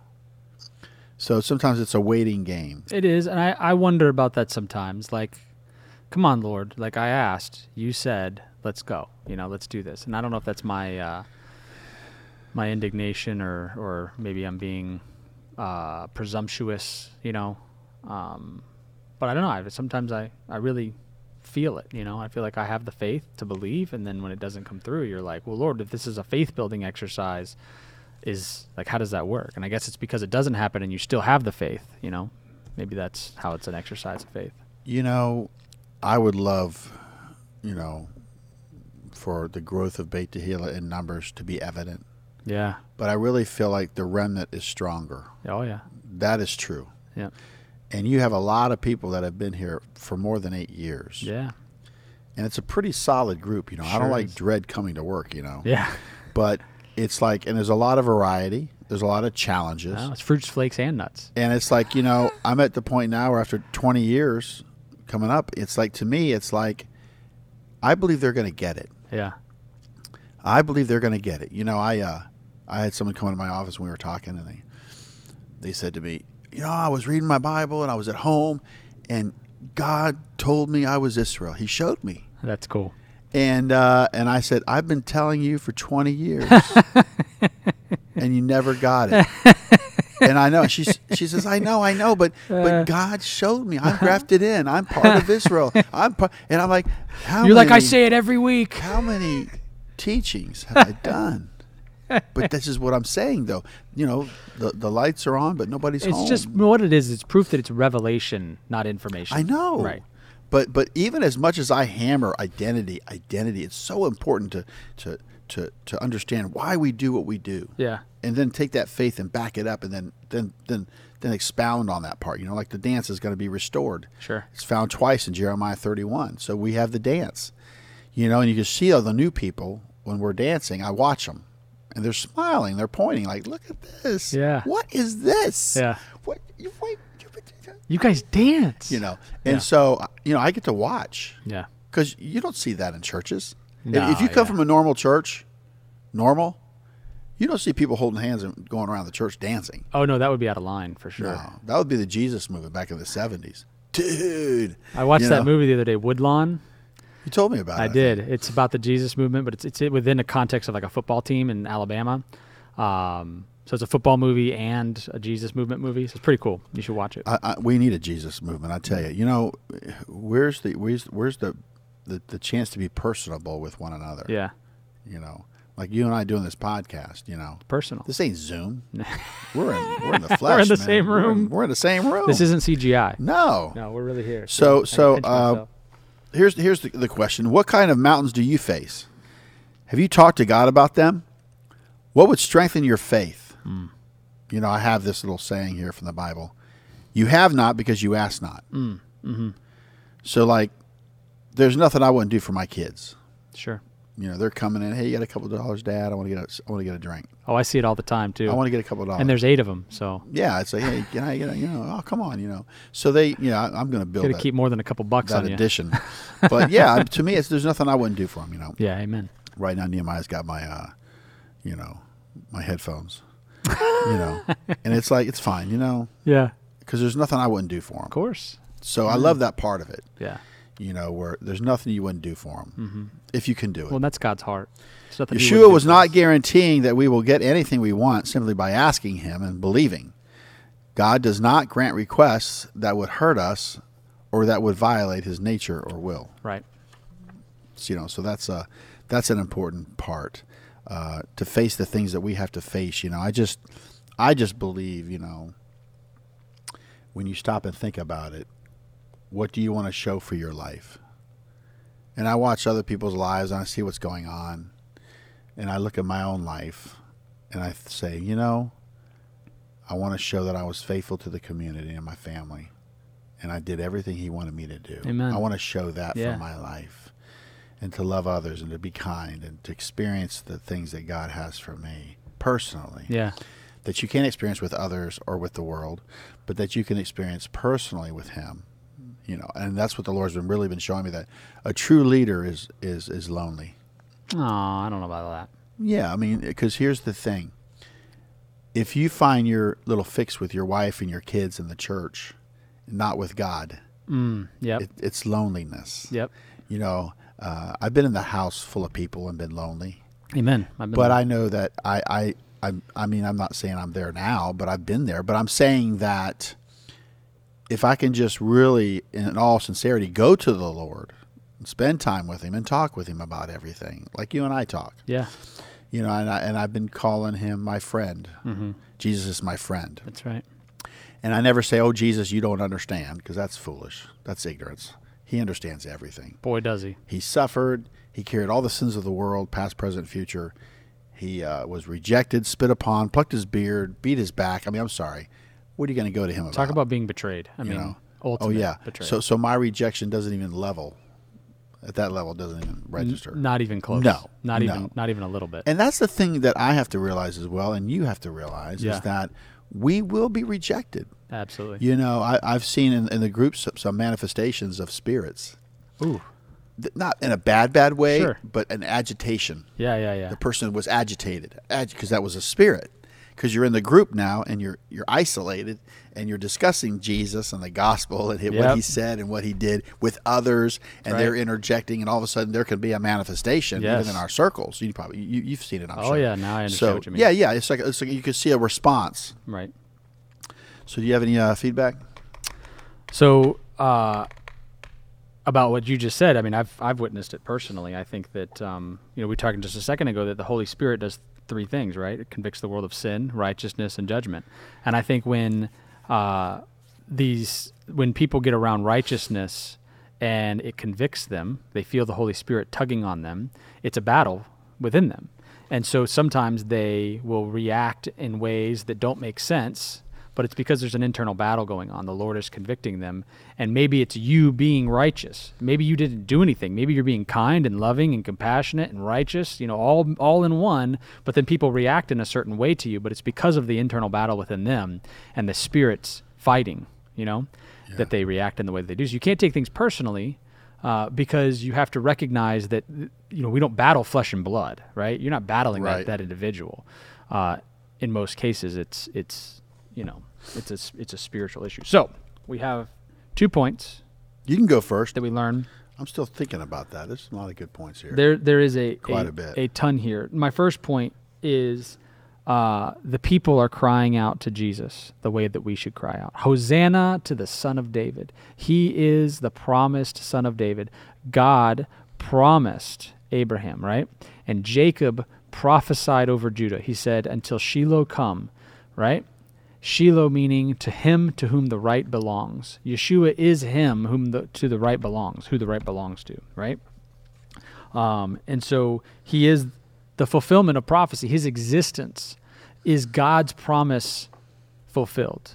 So sometimes it's a waiting game. It is, and I I wonder about that sometimes. Like, come on, Lord. Like I asked, you said, let's go. You know, let's do this. And I don't know if that's my uh, my indignation or or maybe I'm being uh, presumptuous. You know, um, but I don't know. I, sometimes I I really feel it. You know, I feel like I have the faith to believe, and then when it doesn't come through, you're like, well, Lord, if this is a faith building exercise, is like how does that work? And I guess it's because it doesn't happen, and you still have the faith. You know, maybe that's how it's an exercise of faith. You know, I would love, you know, for the growth of Beit Tehillah in numbers to be evident, Yeah. but I really feel like the remnant is stronger. Oh yeah. That is true. Yeah. And you have a lot of people that have been here for more than eight years. Yeah. And it's a pretty solid group. You know, I don't like is. dread coming to work, you know. Yeah. But it's like, and there's a lot of variety, there's a lot of challenges. It's fruits, flakes, and nuts. And it's like, you know, I'm at the point now where after 20 years coming up, it's like, to me, it's like, I believe they're going to get it. Yeah. I believe they're going to get it. You know, I uh, I had someone come into my office when we were talking, and they they said to me, you know, I was reading my Bible and I was at home, and God told me I was Israel. He showed me, That's cool. And uh, and I said, I've been telling you for 20 years, and you never got it. And I know she she says I know I know but Uh. but God showed me I'm grafted in I'm part of Israel I'm part, and I'm like how You're like I say it every week. how many teachings have I done? but this is what I'm saying, though. You know, the the lights are on, but nobody's It's home. It's just what it is. It's proof that it's revelation, not information. I know, Right. But but even as much as I hammer identity, identity, it's so important to to to to understand why we do what we do, Yeah. and then take that faith and back it up, and then then then then expound on that part. You know, like the dance is going to be restored. Sure. It's found twice in Jeremiah 31. So we have the dance, you know, and you can see all the new people when we're dancing. I watch them, and they're smiling, they're pointing, like, "Look at this! Yeah. what is this? Yeah. what? You, wait, you, guys dance. you know." And Yeah. so, you know, I get to watch Yeah. because you don't see that in churches. If- No, if you come yeah. from a normal church, normal, you don't see people holding hands and going around the church dancing. Oh no, that would be out of line for sure. No, that would be the Jesus movement back in the '70s, dude. I watched you that know? movie the other day, Woodlawn. You told me about it. I did. It's about the Jesus movement, but it's it's within the context of like a football team in Alabama, Um, so it's a football movie and a Jesus movement movie. So it's pretty cool. You should watch it. I, I, we need a Jesus movement. I tell you. You know, where's the where's where's the the, the chance to be personable with one another? yeah, You know, like you and I doing this podcast. You know, personal. this ain't Zoom. we're in we're in the flesh. We're in the man. same We're in- room. We're in, the same room. This isn't CGI. no. No, we're really here. So- so, uh. Here's here's the, the question: What kind of mountains do you face? Have you talked to God about them? What would strengthen your faith? Hmm. You know, I have this little saying here from the Bible: "You have not because you ask not." Mm, mm-hmm. So, like, there's nothing I wouldn't do for my kids. sure. You know, they're coming in. Hey, you got a couple of dollars, Dad? I want to get a, I want to get a drink. Oh, I see it all the time too. I want to get a couple of dollars. and there's eight of them, so yeah, it's like, hey, can I get a, you know, oh, come on, you know. So they, you know, I, I'm going to build got to keep more than a couple bucks that on addition. but yeah, to me, it's there's nothing I wouldn't do for them. You know, Yeah, amen. right now Nehemiah's got my, uh, you know, my headphones. you know, and it's like it's fine, you know, Yeah, because there's nothing I wouldn't do for him. of course. So I love that part of it. Yeah. You know, where there's nothing you wouldn't do for him Mm-hmm. if you can do it. Well, that's God's heart. Yeshua was not guaranteeing that we will get anything we want simply by asking Him and believing. God does not grant requests that would hurt us or that would violate His nature or will. right. So, you know, so that's a that's an important part uh, to face the things that we have to face. You know, I just I just believe, you know, when you stop and think about it, what do you want to show for your life? And I watch other people's lives and I see what's going on, and I look at my own life, and I say, you know, I want to show that I was faithful to the community and my family, and I did everything He wanted me to do. Amen. I want to show that Yeah. for my life and to love others and to be kind and to experience the things that God has for me personally Yeah. that you can't experience with others or with the world, but that you can experience personally with Him. You know, and that's what the Lord's been really been showing me that a true leader is is is lonely. Oh, I don't know about that. Yeah, I mean, because here's the thing: if you find your little fix with your wife and your kids in the church, not with God, Mm, yep. it, it's loneliness. yep. You know, uh, I've been in the house full of people and been lonely. Amen. Been but there. I know that I, I, I, I mean, I'm not saying I'm there now, but I've been there. But I'm saying that if I can just really, in all sincerity, go to the Lord, and spend time with Him, and talk with Him about everything, like you and I talk, yeah. you know, and, I, and I've been calling Him my friend. hmm Jesus is my friend, That's right. and I never say, "Oh, Jesus, you don't understand," because that's foolish. That's ignorance. He understands everything. Boy, does he. He suffered. He carried all the sins of the world, past, present, future. He uh, was rejected, spit upon, plucked his beard, beat his back. I mean, I'm sorry. What are you going to go to him about? Talk about being betrayed. I You mean, know. oh yeah. betrayed. So so my rejection doesn't even level. At that level, doesn't even register. N- not even close. No, Not no. even. Not even a little bit. And that's the thing that I have to realize as well, and you have to realize Yeah. is that we will be rejected. Absolutely. You know, I, I've seen in, in the groups some, manifestations of spirits, Ooh. Th- not in a bad, bad way, Sure. but an agitation. Yeah. Yeah. Yeah. the person was agitated because that was a spirit because you're in the group now and you're you're isolated and you're discussing Jesus and the gospel and what he said and what he did with others and Right. they're interjecting and all of a sudden there can be a manifestation Yes. even in our circles you probably you, you've seen it I'm Oh, sure yeah, now I understand so what you mean. yeah yeah it's like it's like you can see a response Right. So do you have any uh, feedback So uh, about what you just said, I mean, I've I've witnessed it personally. I think that um, you know we talked just a second ago that the Holy Spirit does three things, right? It convicts the world of sin, righteousness, and judgment. And I think when uh, these when people get around righteousness and it convicts them, they feel the Holy Spirit tugging on them. It's a battle within them. And so sometimes they will react in ways that don't make sense, but it's because there's an internal battle going on. The Lord is convicting them. And maybe it's you being righteous. Maybe you didn't do anything. Maybe you're being kind and loving and compassionate and righteous, you know, all all in one, but then people react in a certain way to you, but it's because of the internal battle within them and the spirits fighting, you know, that they react in the way that they do. So you can't take things personally uh, because you have to recognize that you know we don't battle flesh and blood, right? You're not battling Right. that, that individual. Uh, in most cases, it's it's you know it's a it's a spiritual issue. So we have two points you can go first that we learn. I'm still thinking about that there's a lot of good points here There there is a Quite a, a bit. a ton here. My first point is uh, the people are crying out to Jesus the way that we should cry out. Hosanna to the Son of David. He is the promised Son of David. God promised Abraham, right? And Jacob prophesied over Judah. He said, Until Shiloh come, right? Shiloh meaning to him to whom the right belongs. Yeshua is him whom the, to the right belongs, who the right belongs to, right? Um, and so he is the fulfillment of prophecy. His existence is God's promise fulfilled.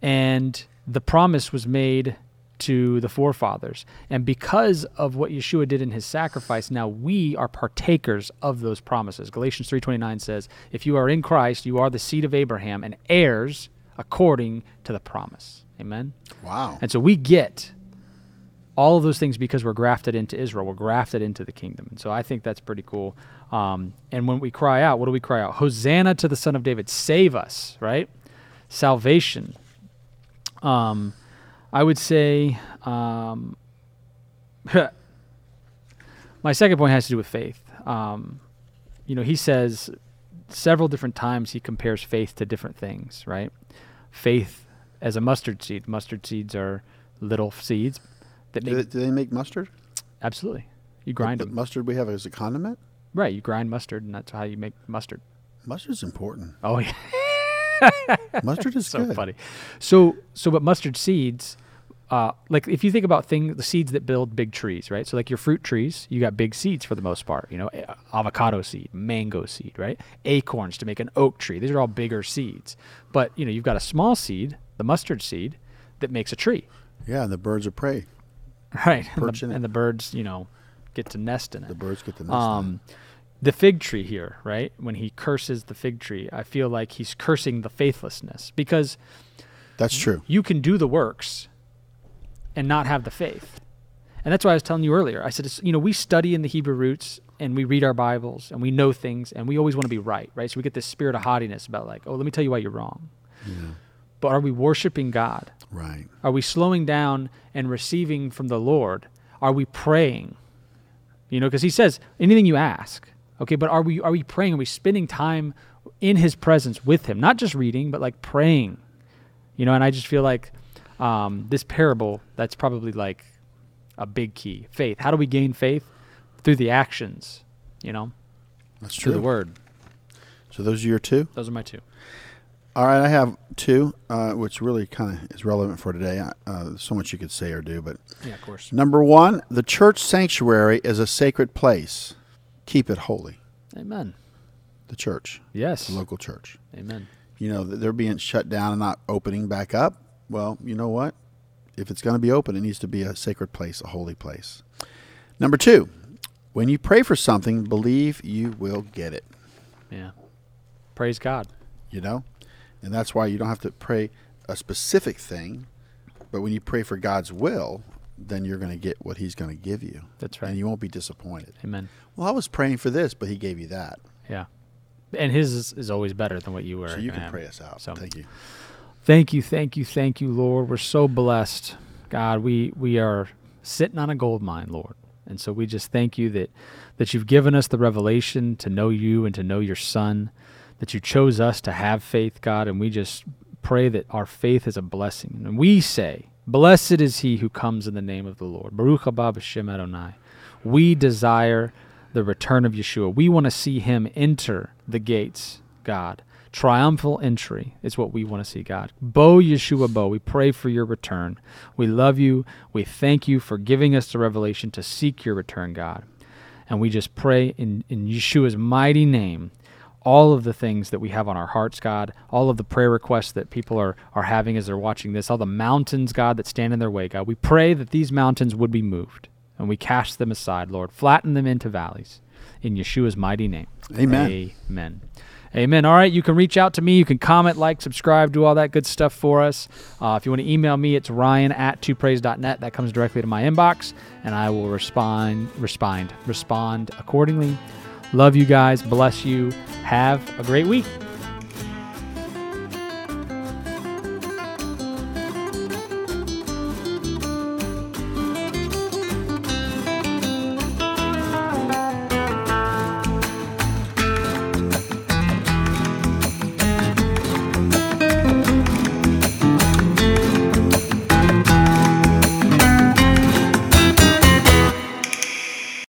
And the promise was made to the forefathers. And because of what Yeshua did in his sacrifice, now we are partakers of those promises. Galatians 3:29 says, "If you are in Christ, you are the seed of Abraham and heirs according to the promise." Amen. Wow. And so we get all of those things because we're grafted into Israel. We're grafted into the kingdom. And so I think that's pretty cool. Um, and when we cry out, what do we cry out? Hosanna to the Son of David. Save us, right? Salvation. Um, I would say um, my second point has to do with faith. Um, you know, he says several different times he compares faith to different things, right? Faith as a mustard seed. Mustard seeds are little seeds that Do they, do they make mustard? absolutely. You grind The them, mustard we have as a condiment? right? You grind mustard, and that's how you make mustard. Mustard's important. Oh yeah. Mustard is so good. funny. So so but mustard seeds, uh, like if you think about things, the seeds that build big trees, right? So like your fruit trees, you got big seeds for the most part. You know, avocado seed, mango seed, right? Acorns to make an oak tree. These are all bigger seeds. But you know, you've got a small seed, the mustard seed, that makes a tree, Yeah, and the birds of prey. right? And the, and the birds, you know, get to nest in it. The birds get the nest. Um, Um, the fig tree here, right? When he curses the fig tree, I feel like he's cursing the faithlessness because That's true. you can do the works and not have the faith. And that's why I was telling you earlier. I said, it's, you know, we study in the Hebrew roots and we read our Bibles and we know things and we always want to be right, right? So we get this spirit of haughtiness about like, oh, let me tell you why you're wrong. Yeah. But are we worshiping God? Right. Are we slowing down and receiving from the Lord? Are we praying? You know, because he says anything you ask. Okay, but are we are we praying? Are we spending time in His presence with Him? Not just reading, but like praying. You know, and I just feel like um, this parable that's probably like a big key. Faith. How do we gain faith? Through the actions. You know, That's through true. the Word. So those are your two? Those are my two. All right, I have two, uh, which really kind of is relevant for today. Uh, so much you could say or do, but Yeah, of course. number one, the church sanctuary is a sacred place. Keep it holy. Amen. The church, Yes. the local church. Amen. You know, they're being shut down and not opening back up. Well, you know what? If it's going to be open, it needs to be a sacred place, a holy place. Number two, when you pray for something, believe you will get it. Yeah. Praise God. you know and that's why you don't have to pray a specific thing but when you pray for god's will then you're going to get what he's going to give you That's right. and you won't be disappointed Amen. well i was praying for this but he gave you that Yeah. And his is, is always better than what you were. so you can have. pray us out So- thank you Thank you, thank you, thank you, Lord. We're so blessed. God, we we are sitting on a gold mine, Lord. And so we just thank you that that you've given us the revelation to know you and to know your son, that you chose us to have faith, God, and we just pray that our faith is a blessing. And we say, Blessed is he who comes in the name of the Lord. Baruch haba b'shem Adonai. We desire the return of Yeshua. We want to see him enter the gates, God. Triumphal entry is what we want to see, God. Bo Yeshua Bo, we pray for your return. We love you. We thank you for giving us the revelation to seek your return, God. And we just pray in, in Yeshua's mighty name all of the things that we have on our hearts, God, all of the prayer requests that people are, are having as they're watching this, all the mountains, God, that stand in their way, God. We pray that these mountains would be moved and we cast them aside, Lord. Flatten them into valleys in Yeshua's mighty name. Amen. Amen. Amen. All right, you can reach out to me. You can comment, like, subscribe, do all that good stuff for us. Uh, if you want to email me, it's ryan at twopraise.net. That comes directly to my inbox, and I will respond, respond, respond accordingly. Love you guys. Bless you. Have a great week.